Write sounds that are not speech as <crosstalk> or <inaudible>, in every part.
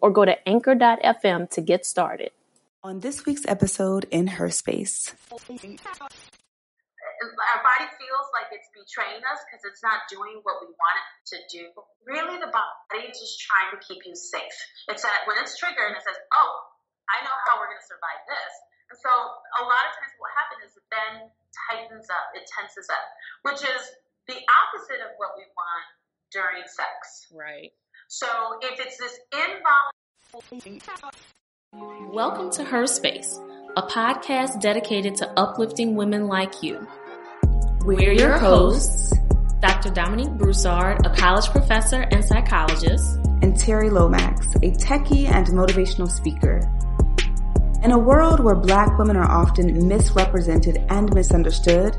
or go to anchor.fm to get started. On this week's episode in Her Space. Our body feels like it's betraying us because it's not doing what we want it to do. Really, the body is just trying to keep you safe. It's that when it's triggered and it says, oh, I know how we're going to survive this. And so a lot of times what happens is it then tightens up, it tenses up, which is the opposite of what we want during sex. Right. So if it's this involuntary. Welcome to Her Space, a podcast dedicated to uplifting women like you. We're your hosts, Dr. Dominique Broussard, a college professor and psychologist, and Terri Lomax, a techie and motivational speaker. In a world where black women are often misrepresented and misunderstood,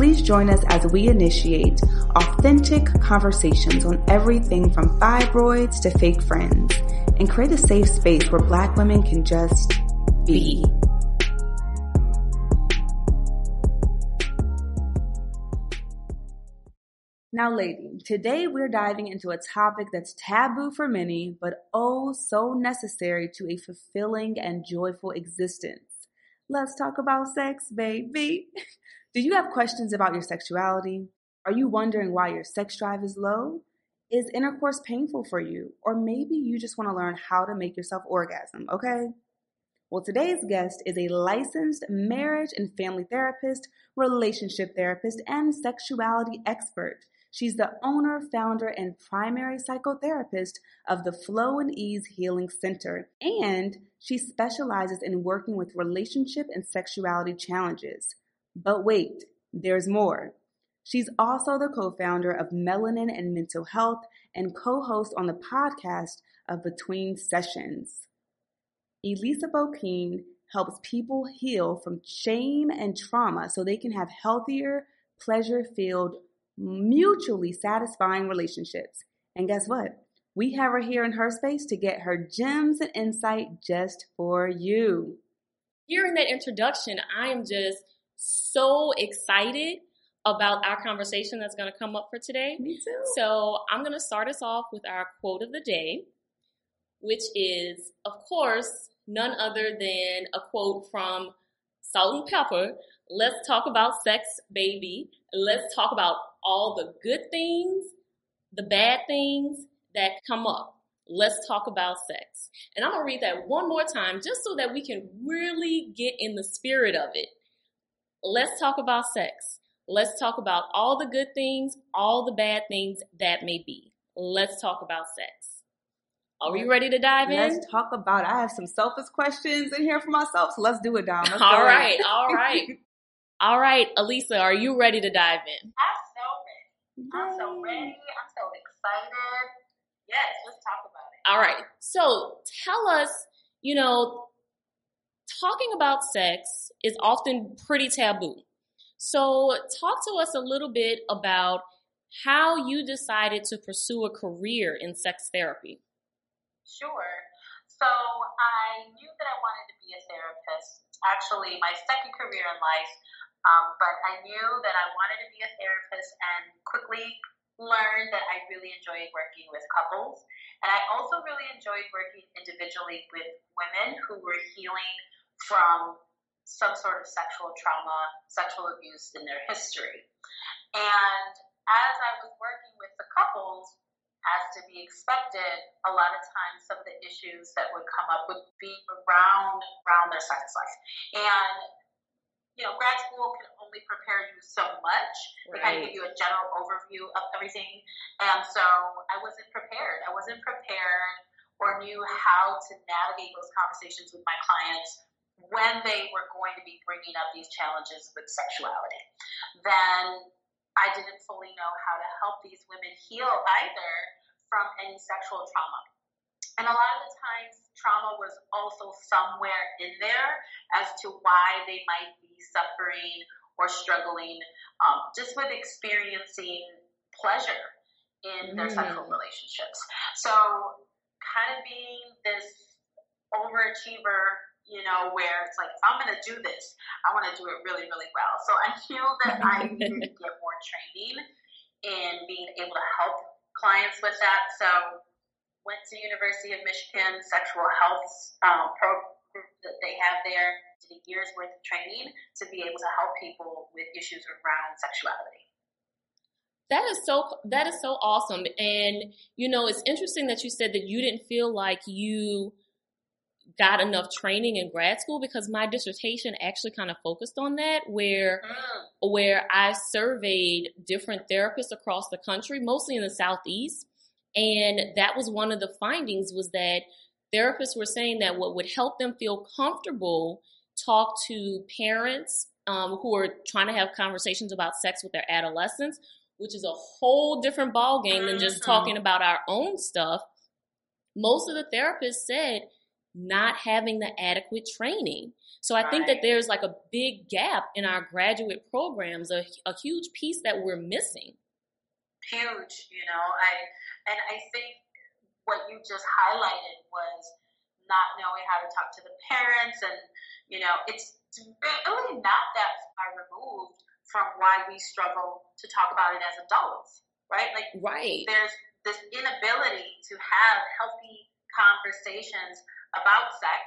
please join us as we initiate authentic conversations on everything from fibroids to fake friends and create a safe space where black women can just be. Now, lady, today we're diving into a topic that's taboo for many, but oh so necessary to a fulfilling and joyful existence. Let's talk about sex, baby. <laughs> Do you have questions about your sexuality? Are you wondering why your sex drive is low? Is intercourse painful for you? Or maybe you just want to learn how to make yourself orgasm, okay? Well, today's guest is a licensed marriage and family therapist, relationship therapist, and sexuality expert. She's the owner, founder, and primary psychotherapist of the Flow and Ease Healing Center, and she specializes in working with relationship and sexuality challenges. But wait, there's more. She's also the co founder of Melanin and Mental Health and co host on the podcast of Between Sessions. Eliza Boquin helps people heal from shame and trauma so they can have healthier, pleasure filled mutually satisfying relationships. And guess what? We have her here in her space to get her gems and insight just for you. Hearing that introduction, I am just so excited about our conversation that's going to come up for today. Me too. So I'm going to start us off with our quote of the day, which is, of course, none other than a quote from Salt N Pepa. Let's talk about sex, baby. Let's talk about all the good things, the bad things that come up. Let's talk about sex. And I'm going to read that one more time just so that we can really get in the spirit of it. Let's talk about sex. Let's talk about all the good things, all the bad things that may be. Let's talk about sex. Are we ready to dive in? Let's talk about. I have some selfish questions in here for myself, so let's do it, Dom. Let's <laughs> all right, all <laughs> right. all right, Eliza, are you ready to dive in? I'm so ready. I'm so excited. Yes, let's talk about it. All right. So tell us, you know, talking about sex is often pretty taboo. So talk to us a little bit about how you decided to pursue a career in sex therapy. Sure. So I knew that I wanted to be a therapist. Actually, my second career in life um, but I knew that I wanted to be a therapist and quickly learned that I really enjoyed working with couples. And I also really enjoyed working individually with women who were healing from some sort of sexual trauma, sexual abuse in their history. And as I was working with the couples, as to be expected, a lot of times some of the issues that would come up would be around around their sex life. And you know, grad school can only prepare you so much. Right. They kind of give you a general overview of everything. And so I wasn't prepared. I wasn't prepared or knew how to navigate those conversations with my clients when they were going to be bringing up these challenges with sexuality. Then I didn't fully know how to help these women heal either from any sexual trauma. And a lot of the times, trauma was also somewhere in there as to why they might be suffering or struggling um, just with experiencing pleasure in their mm. sexual relationships. So, kind of being this overachiever, you know, where it's like, if I'm going to do this, I want to do it really, really well. So, I feel <laughs> that I need to get more training in being able to help clients with that. So, went to University of Michigan sexual health um, program that they have there, did a year's worth of training to be able to help people with issues around sexuality. That is so that is so awesome. And you know, it's interesting that you said that you didn't feel like you got enough training in grad school because my dissertation actually kind of focused on that where mm. where I surveyed different therapists across the country, mostly in the southeast, and that was one of the findings was that therapists were saying that what would help them feel comfortable talk to parents um, who are trying to have conversations about sex with their adolescents which is a whole different ballgame than just mm-hmm. talking about our own stuff. Most of the therapists said not having the adequate training. So I right. think that there's like a big gap in our graduate programs, a, a huge piece that we're missing. Huge, you know. I and I think what you just highlighted was not knowing how to talk to the parents and you know, it's really not that far removed from why we struggle to talk about it as adults, right? Like, right. there's this inability to have healthy conversations about sex,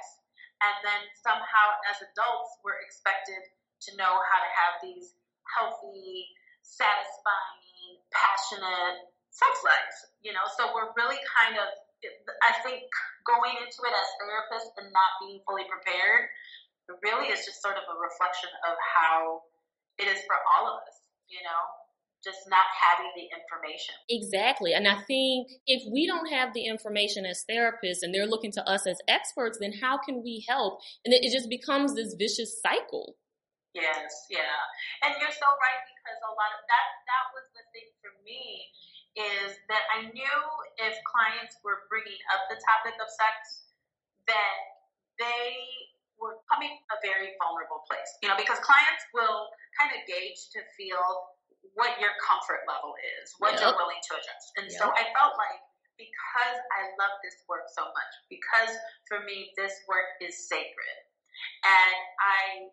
and then somehow as adults we're expected to know how to have these healthy, satisfying, passionate sex lives, you know? So we're really kind of, I think, going into it as therapists and not being fully prepared really is just sort of a reflection of how it is for all of us, you know, just not having the information. Exactly. And I think if we don't have the information as therapists and they're looking to us as experts, then how can we help? And it just becomes this vicious cycle. Yes, yeah. And you're so right because a lot of that that was the thing for me is that I knew if clients were bringing up the topic of sex that they were coming from a very vulnerable place. You know, because clients will kind of gauge to feel what your comfort level is, what yep. you're willing to adjust. And yep. so I felt like because I love this work so much, because for me this work is sacred, and I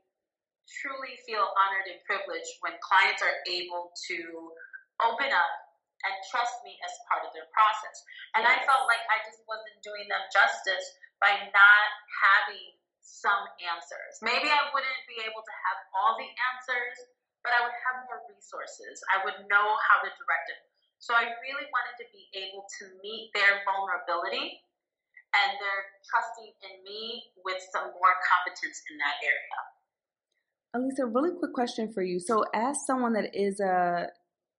truly feel honored and privileged when clients are able to open up and trust me as part of their process. And yes. I felt like I just wasn't doing them justice by not having some answers. Maybe I wouldn't be able to have all the answers, but I would have more resources. I would know how to direct it. So I really wanted to be able to meet their vulnerability and their trusting in me with some more competence in that area. Eliza, really quick question for you. So, as someone that is a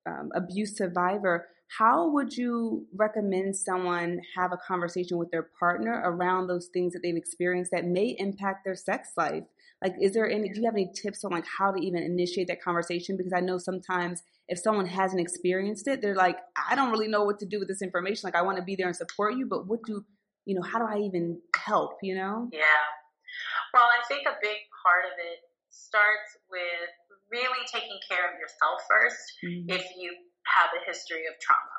um, abuse survivor, how would you recommend someone have a conversation with their partner around those things that they've experienced that may impact their sex life? Like, is there any, do you have any tips on like how to even initiate that conversation? Because I know sometimes if someone hasn't experienced it, they're like, I don't really know what to do with this information. Like, I want to be there and support you, but what do, you know, how do I even help, you know? Yeah. Well, I think a big part of it starts with really taking care of yourself 1st mm-hmm. if you have a history of trauma.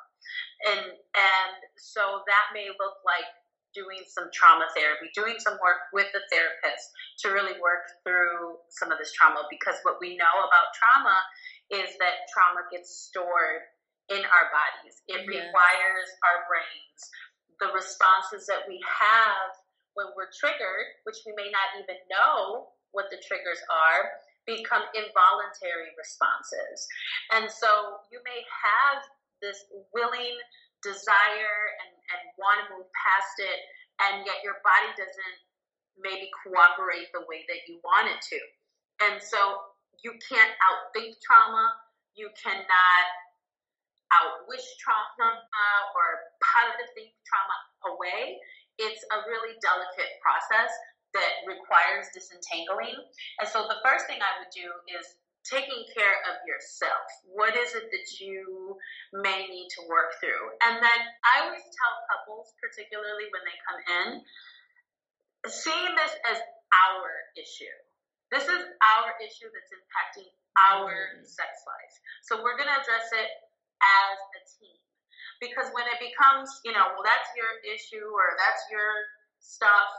And and so that may look like doing some trauma therapy, doing some work with the therapist to really work through some of this trauma because what we know about trauma is that trauma gets stored in our bodies. It yes. rewires our brains. The responses that we have when we're triggered, which we may not even know what the triggers are, become involuntary responses. And so you may have this willing desire and, and want to move past it, and yet your body doesn't maybe cooperate the way that you want it to. And so you can't outthink trauma, you cannot outwish trauma or positive think trauma away. It's a really delicate process that requires disentangling. And so the first thing I would do is taking care of yourself. What is it that you may need to work through? And then I always tell couples, particularly when they come in, seeing this as our issue. This is our issue that's impacting our mm. sex life. So we're going to address it as a team. Because when it becomes, you know, well, that's your issue or that's your stuff,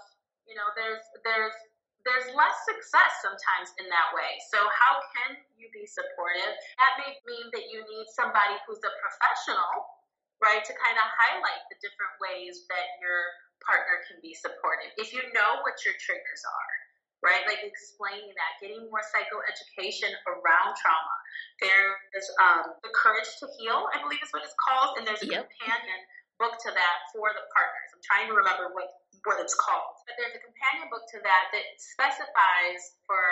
you know, there's there's there's less success sometimes in that way. So how can you be supportive? That may mean that you need somebody who's a professional, right, to kind of highlight the different ways that your partner can be supportive. If you know what your triggers are, right, like explaining that, getting more psychoeducation around trauma. There's um, the Courage to Heal, I believe is what it's called, and there's a yep. companion book to that for the partners. I'm trying to remember what what it's called. But there's a companion book to that that specifies for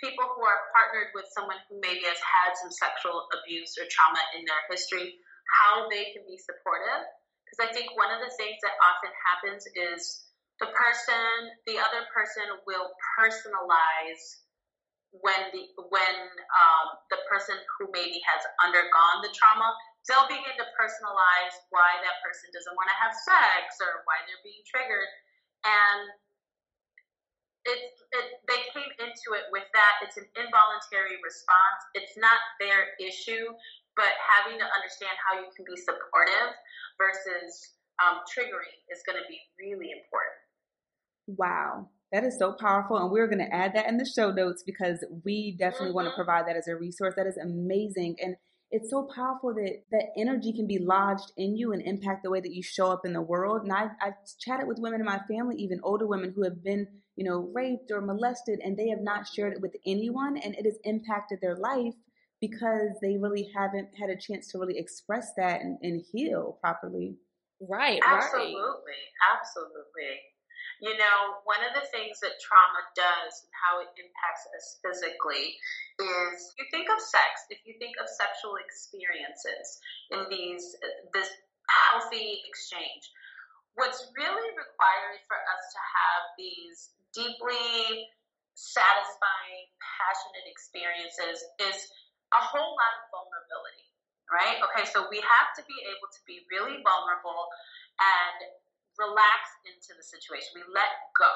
people who are partnered with someone who maybe has had some sexual abuse or trauma in their history, how they can be supportive. Because I think one of the things that often happens is the person, the other person will personalize when the when um, the person who maybe has undergone the trauma they'll begin to personalize why that person doesn't want to have sex or why they're being triggered. And it, it, they came into it with that. It's an involuntary response. It's not their issue, but having to understand how you can be supportive versus um, triggering is going to be really important. Wow. That is so powerful. And we're going to add that in the show notes because we definitely mm-hmm. want to provide that as a resource. That is amazing. And it's so powerful that that energy can be lodged in you and impact the way that you show up in the world. And I've, I've chatted with women in my family, even older women who have been, you know, raped or molested, and they have not shared it with anyone, and it has impacted their life because they really haven't had a chance to really express that and, and heal properly. Right, absolutely, right. absolutely. You know, one of the things that trauma does and how it impacts us physically is you think of sex, if you think of sexual experiences in these this healthy exchange, what's really required for us to have these deeply satisfying, passionate experiences is a whole lot of vulnerability, right? Okay, so we have to be able to be really vulnerable and relax into the situation. We let go,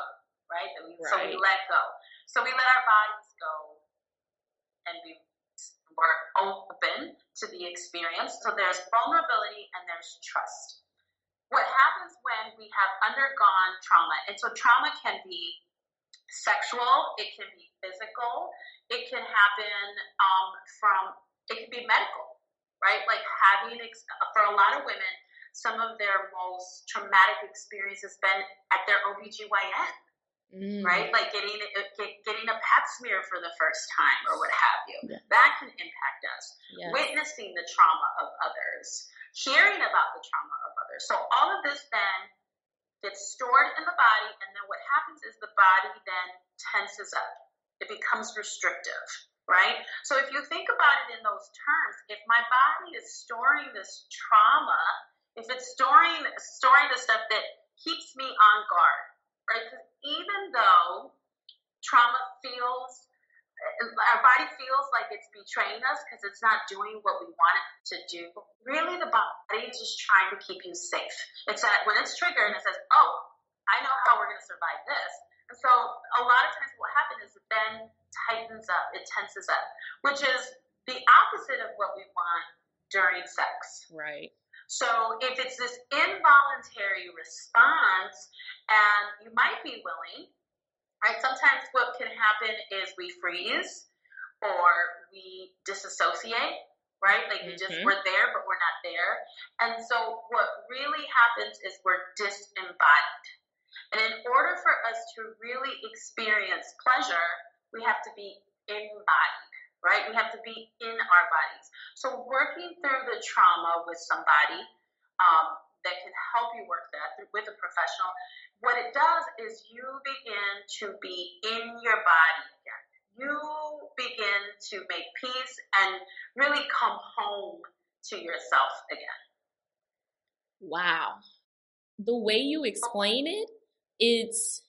right? We, right? So we let go. So we let our bodies go and we were open to the experience. So there's vulnerability and there's trust. What happens when we have undergone trauma, and so trauma can be sexual, it can be physical, it can happen um, from, it can be medical, right? Like having, for a lot of women, some of their most traumatic experiences been at their OBGYN. Mm. Right, like getting get, getting a Pap smear for the first time, or what have you. Yeah. That can impact us. Yes. Witnessing the trauma of others, hearing about the trauma of others. So all of this then gets stored in the body, and then what happens is the body then tenses up. It becomes restrictive right? So if you think about it in those terms, if my body is storing this trauma if it's storing storing the stuff that keeps me on guard, right? Because even though trauma feels our body feels like it's betraying us because it's not doing what we want it to do. Really, the body is just trying to keep you safe. It's that when it's triggered and it says, "Oh, I know how we're going to survive this," and so a lot of times what happens is it then tightens up, it tenses up, which is the opposite of what we want during sex. Right. So if it's this involuntary response, and you might be willing, right? Sometimes what can happen is we freeze or we disassociate, right? Like mm-hmm. we just we're there, but we're not there. And so what really happens is we're disembodied. And in order for us to really experience pleasure, we have to be embodied right? We have to be in our bodies. So working through the trauma with somebody um, that can help you work that with a professional, what it does is you begin to be in your body again. You begin to make peace and really come home to yourself again. Wow. The way you explain it, it's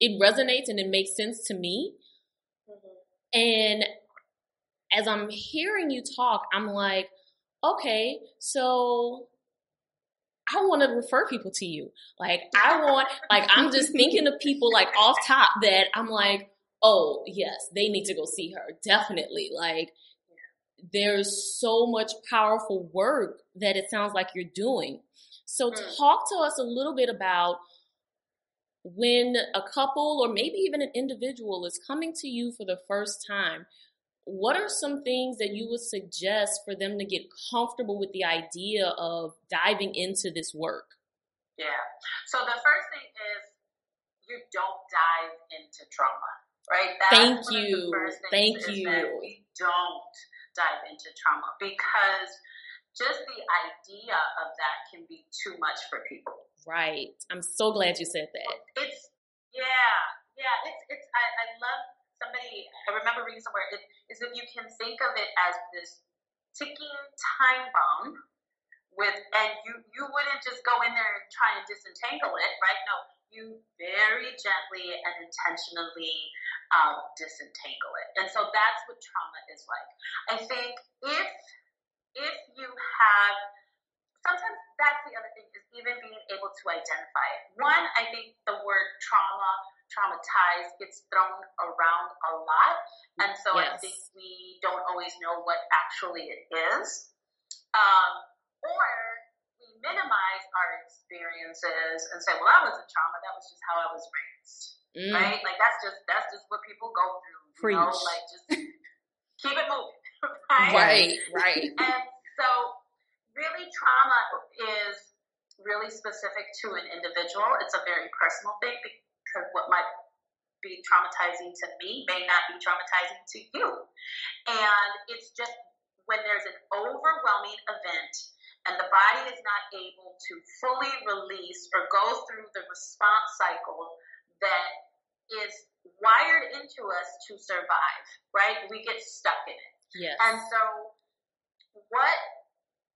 it resonates and it makes sense to me. Mm-hmm. And as I'm hearing you talk, I'm like, okay, so I want to refer people to you. Like I want, like I'm just thinking of people like off top that I'm like, oh yes, they need to go see her. Definitely. Like there's so much powerful work that it sounds like you're doing. So mm. talk to us a little bit about when a couple or maybe even an individual is coming to you for the first time what are some things that you would suggest for them to get comfortable with the idea of diving into this work? Yeah. So the first thing is you don't dive into trauma, right? That's Thank you. Thank you. we don't dive into trauma because just the idea of that can be too much for people. Right. I'm so glad you said that. It's yeah, yeah. It's it's. I, I love somebody, I remember reading somewhere, it, is if you can think of it as this ticking time bomb with, and you, you wouldn't just go in there and try and disentangle it, right? No, you very gently and intentionally um, disentangle it. And so that's what trauma is like. I think if, if you have, sometimes that's the other thing is even being able to identify it. One, I think the word trauma traumatized gets thrown around a lot. And so yes. I think we don't always know what actually it is. Um, or we minimize our experiences and say, well, that wasn't trauma. That was just how I was raised. Mm. Right? Like that's just, that's just what people go through. Preach. You know? Like just <laughs> keep it moving. <laughs> Right? Right. right. And so really trauma is really specific to an individual. It's a very personal thing because what might be traumatizing to me may not be traumatizing to you. And it's just when there's an overwhelming event and the body is not able to fully release or go through the response cycle that is wired into us to survive, right? We get stuck in it. Yes. And so what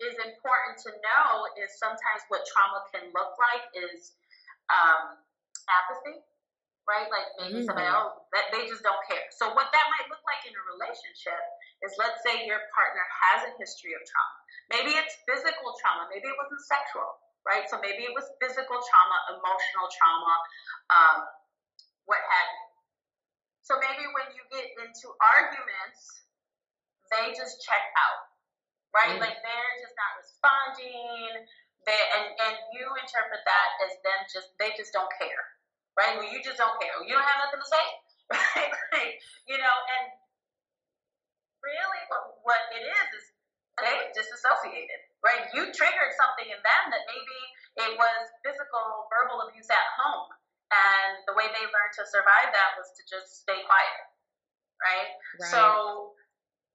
is important to know is sometimes what trauma can look like is um, apathy, right? Like maybe mm-hmm. somebody else that they just don't care. So what that might look like in a relationship is let's say your partner has a history of trauma. Maybe it's physical trauma, maybe it wasn't sexual, right? So maybe it was physical trauma, emotional trauma, um, what have you. So maybe when you get into arguments, they just check out, right? Mm. Like they're just not responding. They, and, and you interpret that as them just, they just don't care right? Well, you just don't care. You don't have nothing to say, <laughs> right? like, you know, and really what, what it is is they disassociated, right? You triggered something in them that maybe it was physical, verbal abuse at home. And the way they learned to survive that was to just stay quiet, right? right. So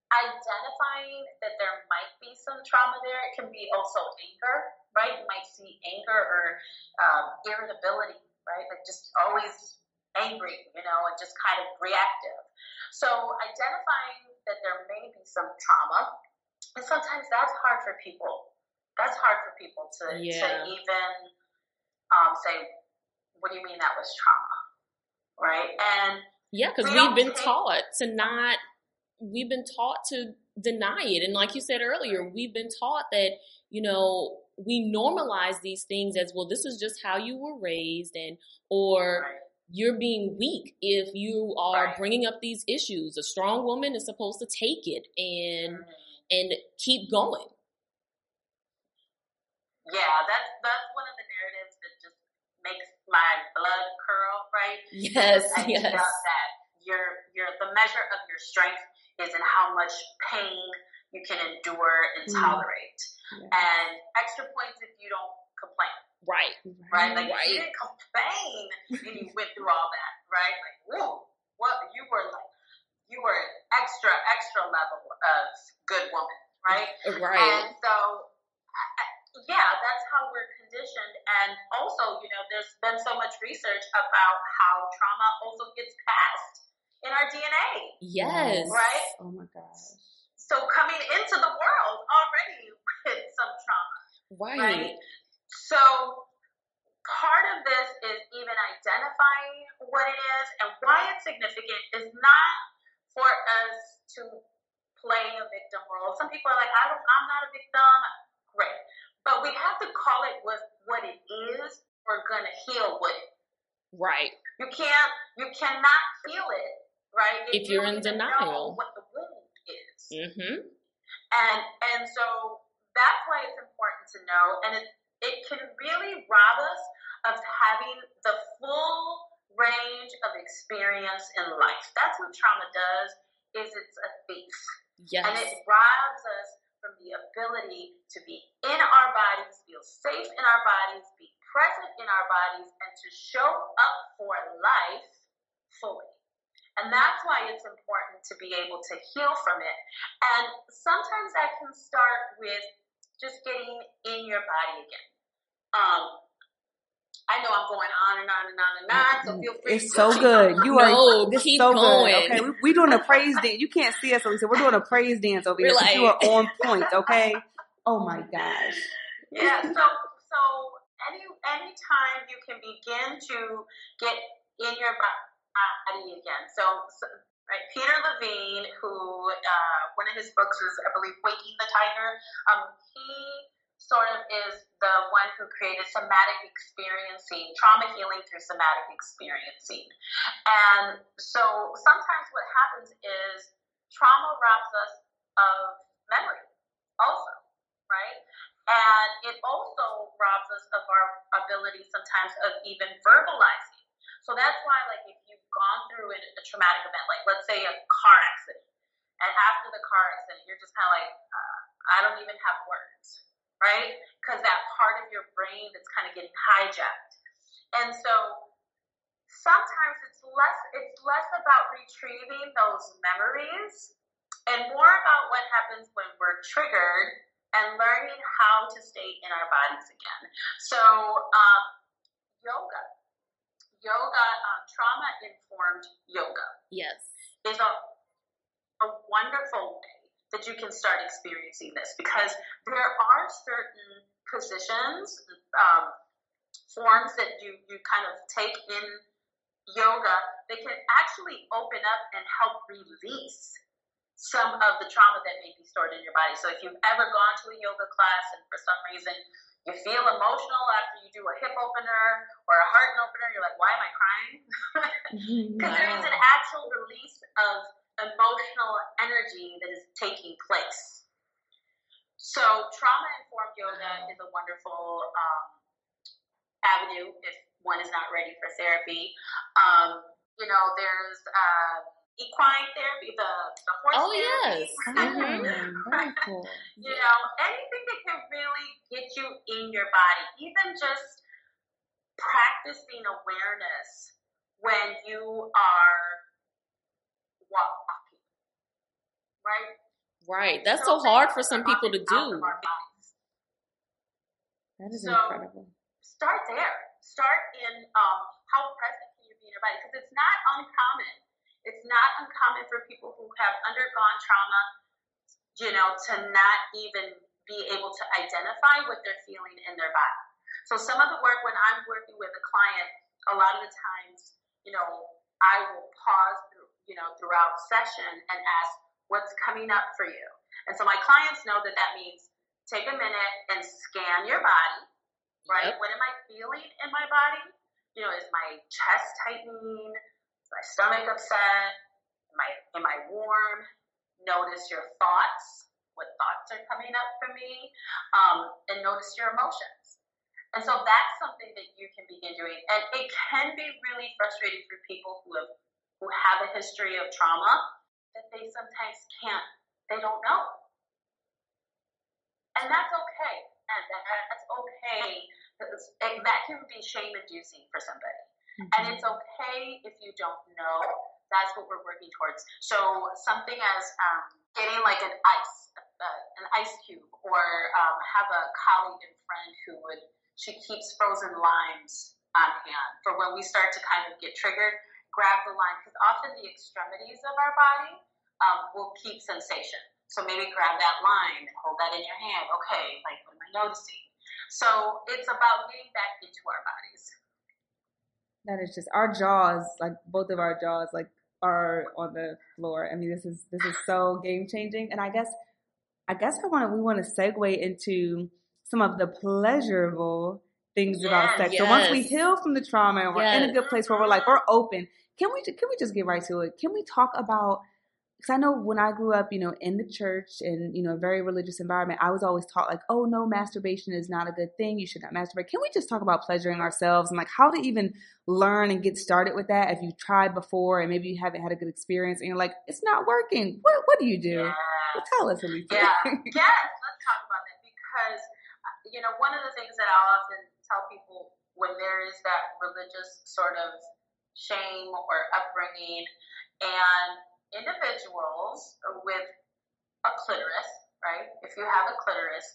identifying that there might be some trauma there, it can be also anger, right? You might see anger or um, irritability right? Like just always angry, you know, and just kind of reactive. So identifying that there may be some trauma, and sometimes that's hard for people. That's hard for people to, yeah. to even um, say, what do you mean that was trauma? Right? And yeah, because we have been taught to not, we've been taught to deny it. And like you said earlier, we've been taught that, you know, we normalize these things as well this is just how you were raised and or you're being weak if you are bringing up these issues. A strong woman is supposed to take it and mm-hmm. and keep going. Yeah that's that's one of the narratives that just makes my blood curl right? Yes I yes. that your your the measure of your strength is in how much pain you can endure and mm. tolerate. Yeah. And extra points if you don't complain. Right. Right? Like right. you didn't complain and you went through all that, right? Like, whoa, what you were like you were an extra, extra level of good woman, right? Right. And so yeah, that's how we're conditioned. And also, you know, there's been so much research about how trauma also gets passed in our DNA. Yes. Right? Oh my gosh. So coming into the world already with some trauma. Right. right? So part of this is even identifying what it is and why it's significant is not for us to play a victim role. Some people are like, I don't, I'm not a victim. Great. But we have to call it what, what it is. We're going to heal with it. Right. You can't, you cannot feel it, right? If, if you're in denial. what the wound is. Mm-hmm. And, and so that's why it's important to know. And it, it can really rob us of having the full range of experience in life. That's what trauma does is it's a thief. Yes. And it robs us from the ability to be in our bodies, feel safe in our bodies, be present in our bodies, and to show up for life fully. And that's why it's important to be able to heal from it. And sometimes that can start with just getting in your body again. Um, I know I'm going on and on and on and on, so feel free. It's so good. You are no, this keep so going. good. Okay, we, we doing a praise dance. You can't see us, so we said we're doing a praise dance over here. We're like- you are on point. Okay. Oh my gosh. Yeah. So so any any time you can begin to get in your body again. So, so right, Peter Levine, who uh, one of his books is I believe Waking the Tiger. Um, he sort of is the one who created somatic experiencing, trauma healing through somatic experiencing. And so sometimes what happens is trauma robs us of memory also, right? And it also robs us of our ability sometimes of even verbalizing. So that's why, like, if gone through a, a traumatic event, like let's say a car accident, and after the car accident, you're just kind of like, uh, I don't even have words, right? Because that part of your brain that's kind of getting hijacked. And so sometimes it's less it's less about retrieving those memories and more about what happens when we're triggered and learning how to stay in our bodies again. So um, yoga, yoga, uh, trauma informed yoga Yes. is a, a wonderful way that you can start experiencing this because there are certain positions, um, forms that you, you kind of take in yoga that can actually open up and help release some of the trauma that may be stored in your body. So if you've ever gone to a yoga class and for some reason you feel emotional after you do a hip opener or a heart opener, you're like, why am I crying? <laughs> Because there is an actual release of emotional energy that is taking place. So, trauma informed yoga is a wonderful um, avenue if one is not ready for therapy. Um, you know, there's uh, equine therapy, the, the horse Oh, therapy. yes. <laughs> Oh, very cool. <laughs> you know, anything that can really get you in your body, even just practicing awareness when you are walking, right? Right. That's so hard for some people to do. That is So- incredible. Start there. Start in um, how present can you be in your body? Because it's not uncommon. It's not uncommon for people who have undergone trauma, you know, to not even be able to identify what they're feeling in their body. So some of the work when I'm working with a client, a lot of the times, you know, I will pause, through, you know, throughout session and ask, what's coming up for you? And so my clients know that that means take a minute and scan your body, right? Yep. What am I feeling in my body? You know, is my chest tightening? Is my stomach upset? Am I, am I warm? Notice your thoughts. What thoughts are coming up for me? Um, and notice your emotions. And so that's something that you can begin doing. And it can be really frustrating for people who have who have a history of trauma that they sometimes can't, they don't know. And that's okay. And that's okay. That can be shame inducing for somebody. And it's okay if you don't know. That's what we're working towards. So something as um, getting like an ice, uh, an ice cube, or um, have a colleague and friend who would she keeps frozen limes on hand for when we start to kind of get triggered. Grab the lime because often the extremities of our body um, will keep sensation. So maybe grab that and hold that in your hand. Okay, like what am I noticing? So it's about getting back into our bodies. That is just our jaws, like both of our jaws, like are on the floor. I mean, this is this is so game changing, and I guess I guess I want to we want to segue into some of the pleasurable things about sex. yes. So once we heal from the trauma and we're in a good place where we're like we're open, can we can we just get right to it? Can we talk about? Because I know when I grew up, you know, in the church and you know, a very religious environment, I was always taught like, oh no, masturbation is not a good thing. You should not masturbate. Can we just talk about pleasuring ourselves and like how to even learn and get started with that if you've tried before and maybe you haven't had a good experience and you're like, it's not working. What what do you do? Yeah. Well, tell us, Alicia. Yeah. <laughs> yes, let's talk about that because uh, you know one of the things that I often tell people when there is that religious sort of shame or upbringing, and individuals with a clitoris, right? If you have a clitoris,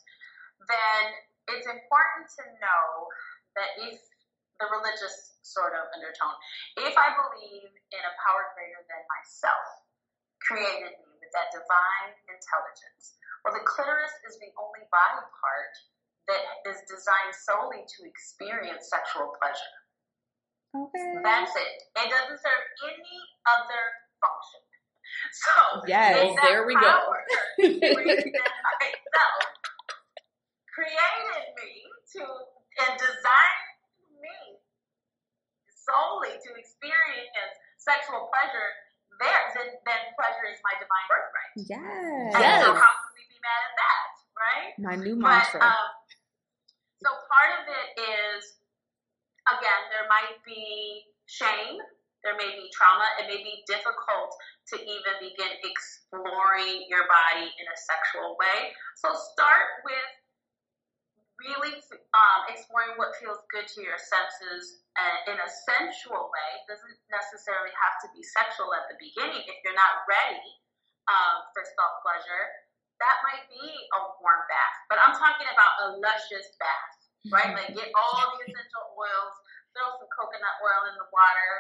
then it's important to know that if the religious sort of undertone, if I believe in a power greater than myself, created me with that divine intelligence. Well, the clitoris is the only body part that is designed solely to experience sexual pleasure. okay. That's it. It doesn't serve any other. So, Yes. if that There we go. power greater than myself created me to and designed me solely to experience sexual pleasure, there then, then pleasure is my divine birthright. Yes. And Yes. so how can we be mad at that, right? My new But mantra. um, so part of it is again, there might be shame, there may be trauma, it may be difficult to even begin exploring your body in a sexual way. So start with really um, exploring what feels good to your senses in a sensual way. It doesn't necessarily have to be sexual at the beginning if you're not ready um, for self pleasure. That might be a warm bath, but I'm talking about a luscious bath, right? Like get all the essential oils, throw some coconut oil in the water,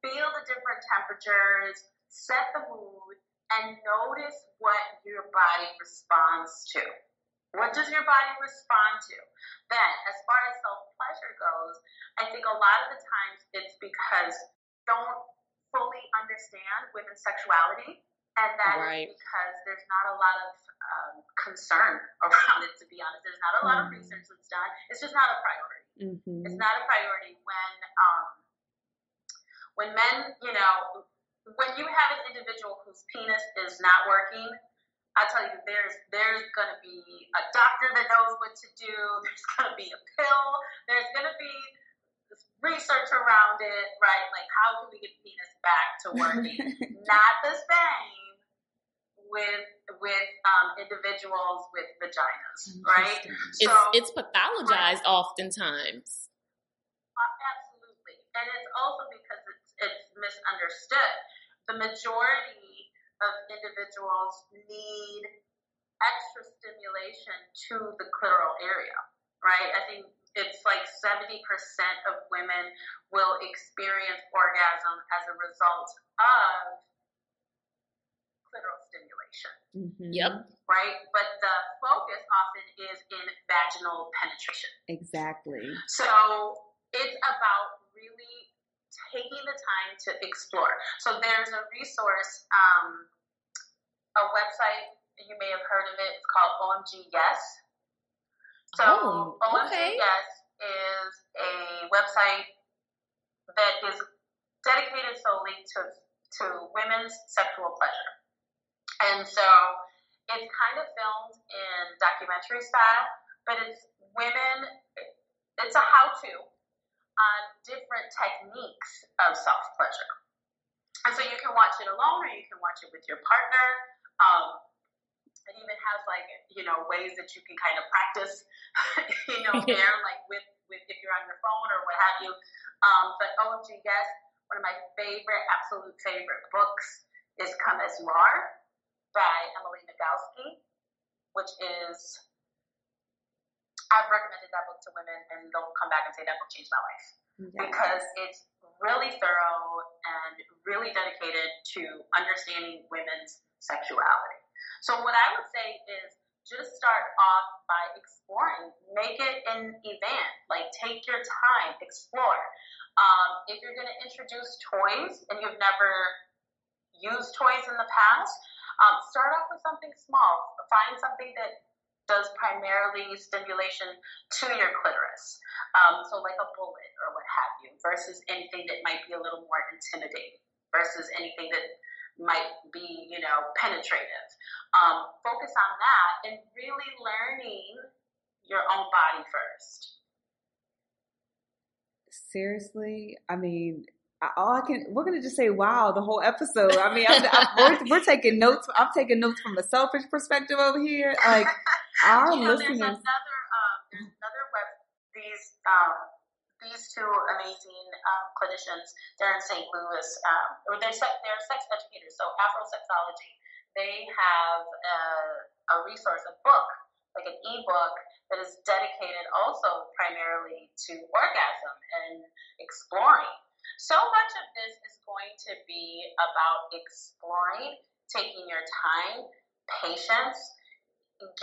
feel the different temperatures, set the mood, and notice what your body responds to. What does your body respond to? Then, as far as self pleasure goes, I think a lot of the times it's because don't fully understand women's sexuality, and that is Right. because there's not a lot of um, concern <laughs> around it. To be honest, there's not a lot of Mm. research that's done. It's just not a priority. hmm It's not a priority when um, when men, you know, when you have an individual whose penis is not working. I tell you, there's there's gonna be a doctor that knows what to do. <laughs> There's gonna be a pill. There's gonna be research around it, right? Like how can we get the penis back to working? <laughs> not the same with with um, individuals with vaginas, right? Interesting. It's it's pathologized oftentimes. Uh, absolutely, and it's also because it's it's misunderstood. The majority of individuals need extra stimulation to the clitoral area, right? I think it's like seventy percent of women will experience orgasm as a result of clitoral stimulation Mhm. Yep. right? But the focus often is in vaginal penetration. Exactly. So it's about really taking the time to explore. So there's a resource, um, a website, you may have heard of it, it's called OMG Yes. So Oh, OMG okay. Yes is a website that is dedicated solely to, to women's sexual pleasure. And so it's kind of filmed in documentary style, but it's women, it's a how to on different techniques of self pleasure. And so you can watch it alone or you can watch it with your partner. Um, it even has like, you know, ways that you can kind of practice, <laughs> you know, <laughs> there, like with, with if you're on your phone or what have you. Um, but OMG Yes, one of my favorite, absolute favorite books is Come As You Are by Emily Nagoski, which is I've recommended that book to women, and they'll come back and say that book changed my life because it's really thorough and really dedicated to understanding women's sexuality. So what I would say is just start off by exploring. Make it an event. Like take your time, explore. Um, if you're going to introduce toys and you've never used toys in the past, um, start off with something small. Find something that does primarily stimulation to your clitoris. Um, so like a bullet or what have you, versus anything that might be a little more intimidating, versus anything that might be, you know, penetrative. Um, focus on that and really learning your own body first. Seriously, I mean, all I can, we're gonna just say wow the whole episode. I mean, I'm, I'm, we're, we're, taking notes. I'm taking notes from a selfish perspective over here. Like our you know, listeners. There's another, um, there's another web. These um, these two amazing um, clinicians, they're in St. Louis. Um, or they're sex, they're sex educators. So Afrosexology. They have a, a resource, a book, like an ebook that is dedicated also primarily to orgasm and exploring so much of this is going to be about exploring, taking your time, patience,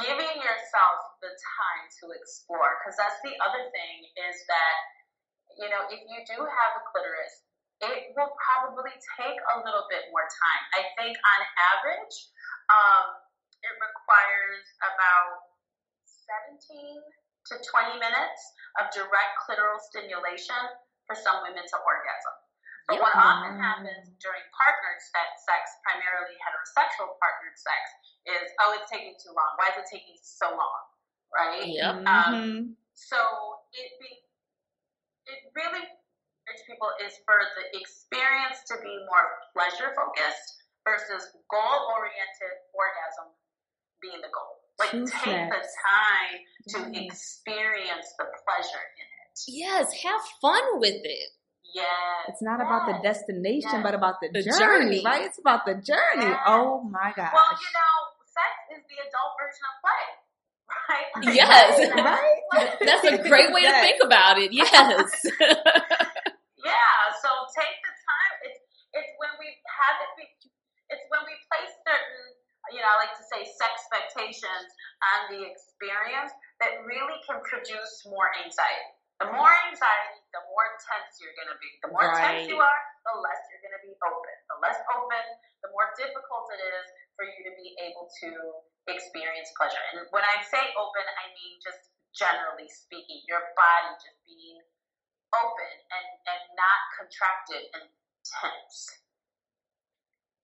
giving yourself the time to explore. Because that's the other thing is that, you know, if you do have a clitoris, it will probably take a little bit more time. I think on average, um, it requires about 17 to 20 minutes of direct clitoral stimulation for some women to orgasm. But what often happens during partnered sex, primarily heterosexual partnered sex, is oh, it's taking too long. Why is it taking so long? Right? Yep. Um, Mm-hmm. so it be, it really rich people is for the experience to be more pleasure focused versus goal oriented orgasm being the goal. Like Two take the time to experience the pleasure in it. Yes, have fun with it. Yes. It's not about the destination, Yes. but about the, The journey, journey. right? It's about the journey. Yes. Oh my gosh. Well, you know, sex is the adult version of play, <laughs> right? Like, Yes. play Right? play. <laughs> That's a great way to think about it. Yes. <laughs> Yeah. So take the time. It's it's when we have it. Be, it's when we place certain, you know, I like to say, sex expectations on the experience that really can produce more anxiety. The more anxiety, the more tense you're going to be. The more tense you are, the less you're going to be open. The less open, the more difficult it is for you to be able to experience pleasure. And when I say open, I mean just generally speaking, your body just being open and, and not contracted and tense.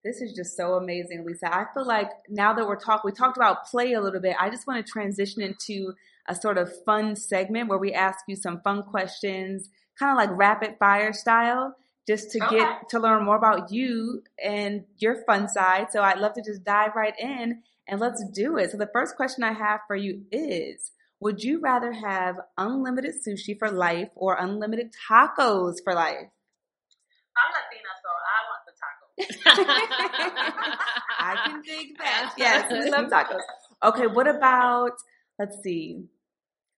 This is just so amazing, Eliza. I feel like now that we're talking, we talked about play a little bit. I just want to transition into a sort of fun segment where we ask you some fun questions, kind of like rapid fire style, just to Okay. get to learn more about you and your fun side. So I'd love to just dive right in and let's do it. So the first question I have for you is, would you rather have unlimited sushi for life or unlimited tacos for life? I'm Latina, so I want the taco. <laughs> <laughs> I can dig that. Yes, we love tacos. Okay, what about, let's see.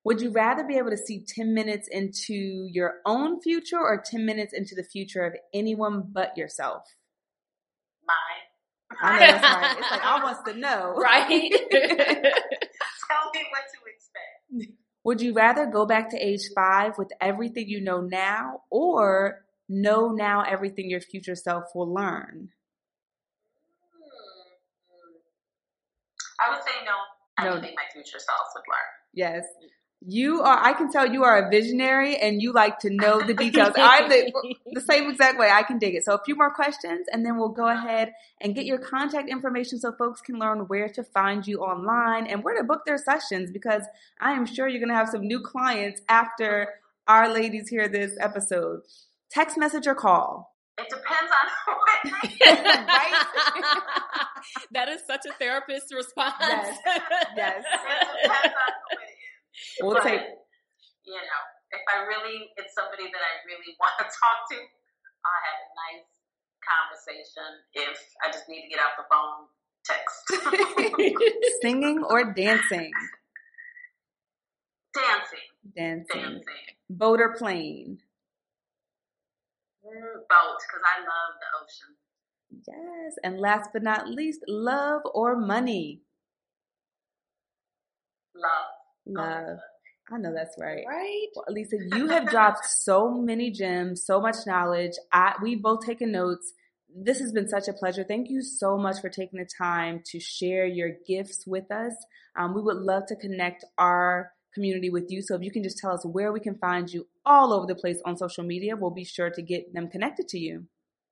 Would you rather be able to see 10 minutes into your own future or 10 minutes into the future of anyone but yourself? Mine. I know <laughs> right. It's like I wants to know. right? <laughs> Tell me what to expect. Would you rather go back to age five with everything you know now or know now everything your future self will learn? Hmm. I would say no. I no. Anything my future self would learn. Yes. You are, I can tell you are a visionary and you like to know the <laughs> details. I'm the, the same exact way. I can dig it. So a few more questions and then we'll go ahead and get your contact information so folks can learn where to find you online and where to book their sessions because I am sure you're going to have some new clients after our ladies hear this episode. Text message or call. It depends on <laughs> Right? <laughs> that is such a therapist response. Yes. Yes. It depends on who it is. We'll But, take, you know, if I really, it's somebody that I really <laughs> want to talk to, I'll have a nice conversation. If I just need to get off the phone, text. <laughs> singing or dancing? dancing, Dancing. dancing. Boat or plane? Boat, because I love the ocean. Yes. And last but not least, love or money? Love. Love. I know that's right. right? Well, Eliza, you have dropped <laughs> so many gems, so much knowledge. I we both taken notes. this has been such a pleasure. Thank you so much for taking the time to share your gifts with us. Um, we would love to connect our community with you. So if you can just tell us where we can find you all over the place on social media, we'll be sure to get them connected to you.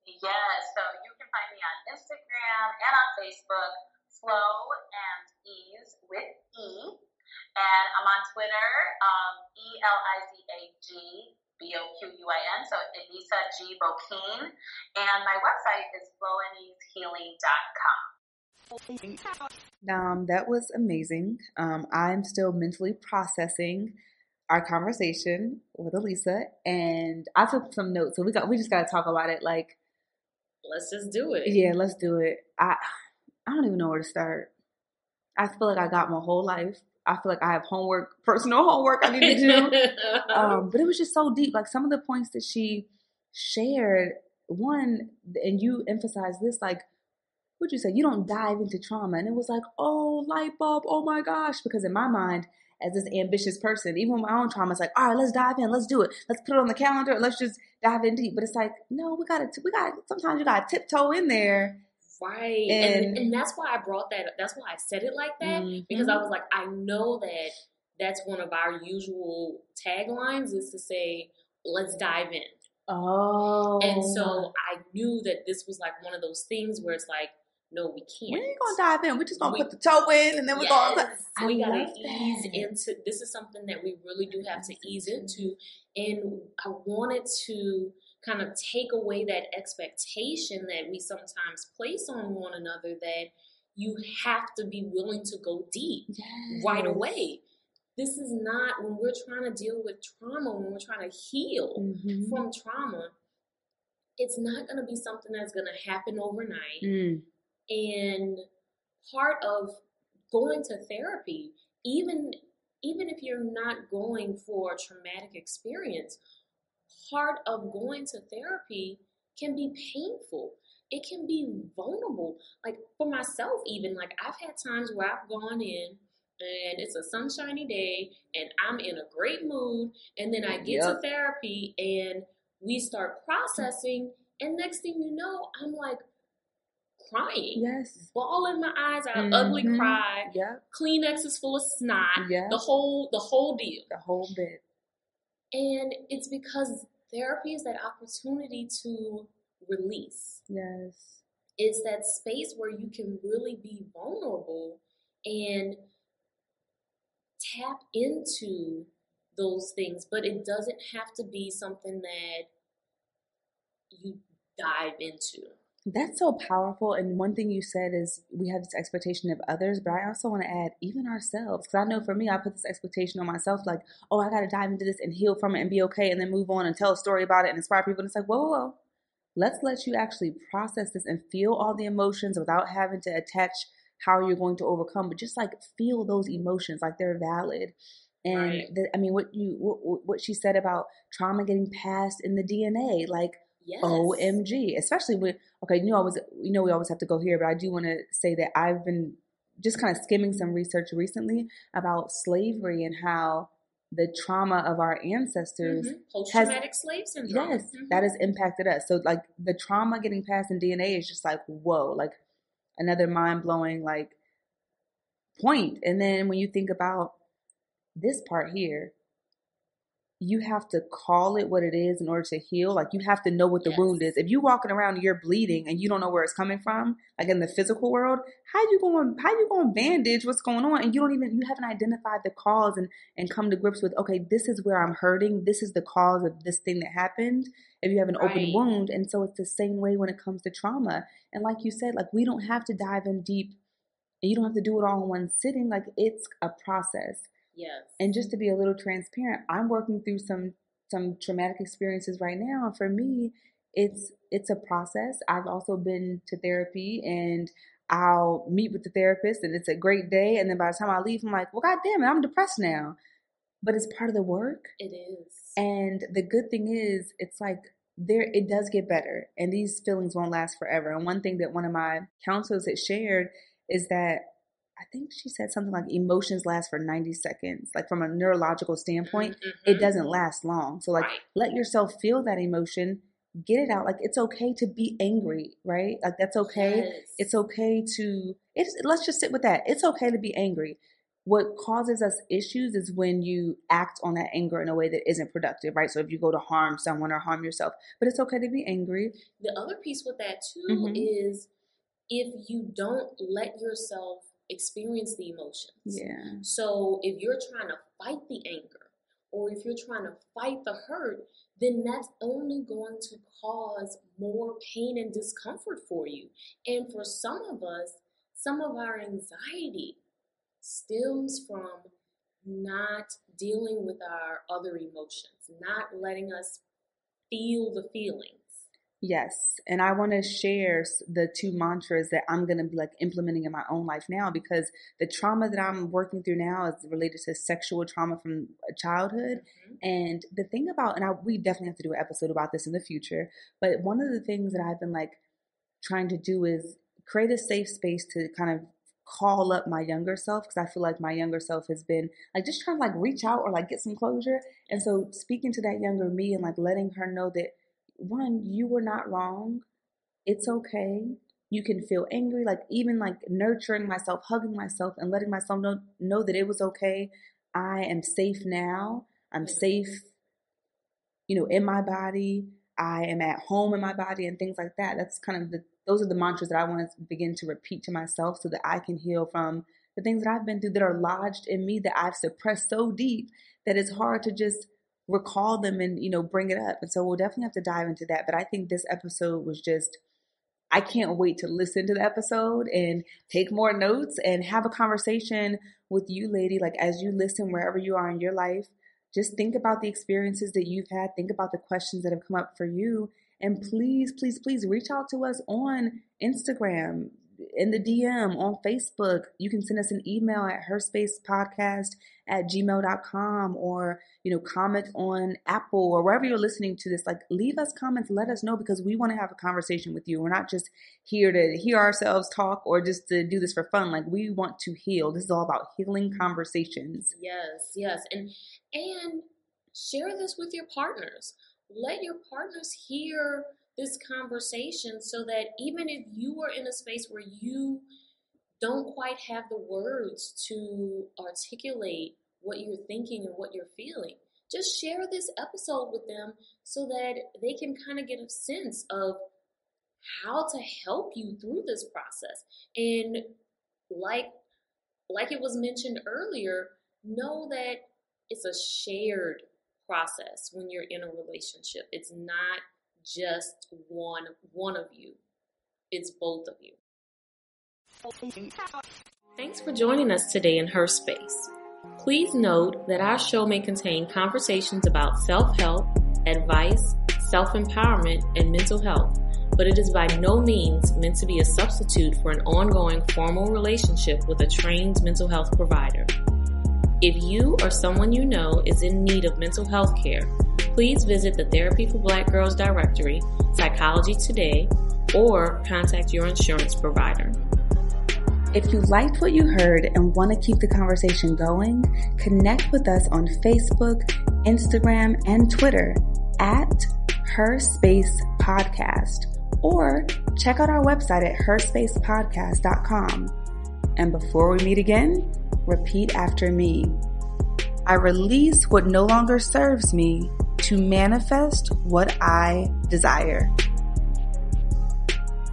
Yes, so you can find me on Instagram and on Facebook, Flow and Ease with E. And I'm on Twitter, um, E L I Z A G B O Q U I N, so Eliza G. Boquin. And my website is flowandeasehealing.com. Um, that was amazing. Um, I'm still mentally processing our conversation with Eliza, and I took some notes. So we got we just got to talk about it. Like, let's just do it. Yeah, let's do it. I I don't even know where to start. I feel like I got my whole life. I feel like I have homework, personal homework I need to do. <laughs> um, but it was just so deep. Like some of the points that she shared, one, and you emphasized this, like what you say, you don't dive into trauma. And it was like, oh, light bulb, oh my gosh. Because in my mind, as this ambitious person, even with my own trauma, it's like, all right, let's dive in, let's do it. Let's put it on the calendar, let's just dive in deep. But it's like, no, we gotta we gotta sometimes you gotta tiptoe in there. Right. And, and, and that's why I brought that that's why I said it like that. Mm-hmm. Because I was like, I know that that's one of our usual taglines is to say, let's dive in. Oh. And so I knew that this was like one of those things where it's like, no, we can't. We ain't gonna dive in. We're just gonna we, put the toe in, and then we're yes, gonna. <laughs> So we gotta ease that. into. This is something that we really do have to ease into, and I wanted to kind of take away that expectation that we sometimes place on one another that you have to be willing to go deep yes. right away. This is not when we're trying to deal with trauma, when we're trying to heal mm-hmm. from trauma, it's not going to be something that's going to happen overnight. Mm. And part of going to therapy, even even if you're not going for a traumatic experience, part of going to therapy can be painful. It can be vulnerable. Like for myself, even like I've had times where I've gone in and it's a sunshiny day and I'm in a great mood, and then I get yep. to therapy and we start processing, and next thing you know, I'm like, crying. Yes. Bawling my eyes out, mm-hmm. ugly cry. Yeah. Kleenex is full of snot. Yeah. The whole the whole deal. The whole bit. And it's because therapy is that opportunity to release. Yes. It's that space where you can really be vulnerable and tap into those things, but it doesn't have to be something that you dive into. That's so powerful. And one thing you said is we have this expectation of others, but I also want to add even ourselves. Because I know for me, I put this expectation on myself like, oh, I got to dive into this and heal from it and be okay and then move on and tell a story about it and inspire people. And it's like, whoa, whoa, whoa. Let's let you actually process this and feel all the emotions without having to attach how you're going to overcome, but just like feel those emotions like they're valid. And right. the, I mean, what you what, what she said about trauma getting passed in the DNA, like Yes. OMG. Especially with okay, you know I was you know we always have to go here, but I do want to say that I've been just kind of skimming some research recently about slavery and how the trauma of our ancestors mm-hmm. post-traumatic has, slave syndrome. Yes, mm-hmm. that has impacted us. So like the trauma getting passed in DNA is just like whoa, like another mind blowing like point. And then when you think about this part here, you have to call it what it is in order to heal. Like you have to know what the yes. wound is. If you're walking around and you're bleeding and you don't know where it's coming from, like in the physical world, how you going how you going bandage what's going on and you don't even you haven't identified the cause and and come to grips with okay, this is where I'm hurting. This is the cause of this thing that happened. If you have an right. open wound, and so it's the same way when it comes to trauma. And like you said, like we don't have to dive in deep. And you don't have to do it all in one sitting. Like it's a process Yes. And just to be a little transparent, I'm working through some some traumatic experiences right now. And for me, it's it's a process. I've also been to therapy and I'll meet with the therapist and it's a great day. And then by the time I leave, I'm like, well, God damn it, I'm depressed now. But it's part of the work. It is. And the good thing is, it's like there, it does get better and these feelings won't last forever. And one thing that one of my counselors had shared is that I think she said something like emotions last for 90 seconds. Like from a neurological standpoint, mm-hmm. it doesn't last long. So like right. let yourself feel that emotion get it out. Like it's okay to be angry, right? Like that's okay. Yes. It's okay to it's let's just sit with that. It's okay to be angry. What causes us issues is when you act on that anger in a way that isn't productive, right? So if you go to harm someone or harm yourself, but it's okay to be angry. The other piece with that too Mhm. is if you don't let yourself experience the emotions. Yeah. So if you're trying to fight the anger or if you're trying to fight the hurt, then that's only going to cause more pain and discomfort for you. And for some of us, some of our anxiety stems from not dealing with our other emotions, not letting us feel the feelings. Yes. And I want to share the two mantras that I'm going to be like implementing in my own life now because the trauma that I'm working through now is related to sexual trauma from childhood. Mhm. And the thing about, and I, we definitely have to do an episode about this in the future, but one of the things that I've been like trying to do is create a safe space to kind of call up my younger self because I feel like my younger self has been like just trying to like reach out or like get some closure. And so speaking to that younger me and like letting her know that one, you were not wrong. It's okay. You can feel angry, like even like nurturing myself, hugging myself, and letting myself know know that it was okay. I am safe now. I'm safe, you know, in my body. I am at home in my body and things like that. That's kind of the those are the mantras that I want to begin to repeat to myself so that I can heal from the things that I've been through that are lodged in me that I've suppressed so deep that it's hard to just recall them and you know bring it up. And so we'll definitely have to dive into that. But I think this episode was just I can't wait to listen to the episode and take more notes and have a conversation with you, lady. Like as you listen wherever you are in your life, just think about the experiences that you've had. Think about the questions that have come up for you. And please, please, please reach out to us on Instagram, in the DM, on Facebook. You can send us an email at herspacepodcast at gmail.com or, you know, comment on Apple or wherever you're listening to this. Like, leave us comments, let us know because we want to have a conversation with you. We're not just here to hear ourselves talk or just to do this for fun. Like, we want to heal. This is all about healing conversations. Yes, yes. And and share this with your partners. Let your partners hear this conversation so that even if you are in a space where you don't quite have the words to articulate what you're thinking and what you're feeling, just share this episode with them so that they can kind of get a sense of how to help you through this process. And like like it was mentioned earlier, know that it's a shared process when you're in a relationship. It's not just one one of you. It's both of you. Thanks for joining us today in Her Space. Please note that our show may contain conversations about self-help, advice, self-empowerment, and mental health, but it is by no means meant to be a substitute for an ongoing formal relationship with a trained mental health provider. If you or someone you know is in need of mental health care, please visit the Therapy for Black Girls directory, Psychology Today, or contact your insurance provider. If you liked what you heard and want to keep the conversation going, connect with us on Facebook, Instagram, and Twitter at Her Space Podcast, or check out our website at herspacepodcast.com. And before we meet again, repeat after me. I release what no longer serves me to manifest what I desire.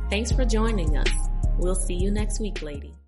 Thanks for joining us. We'll see you next week, lady.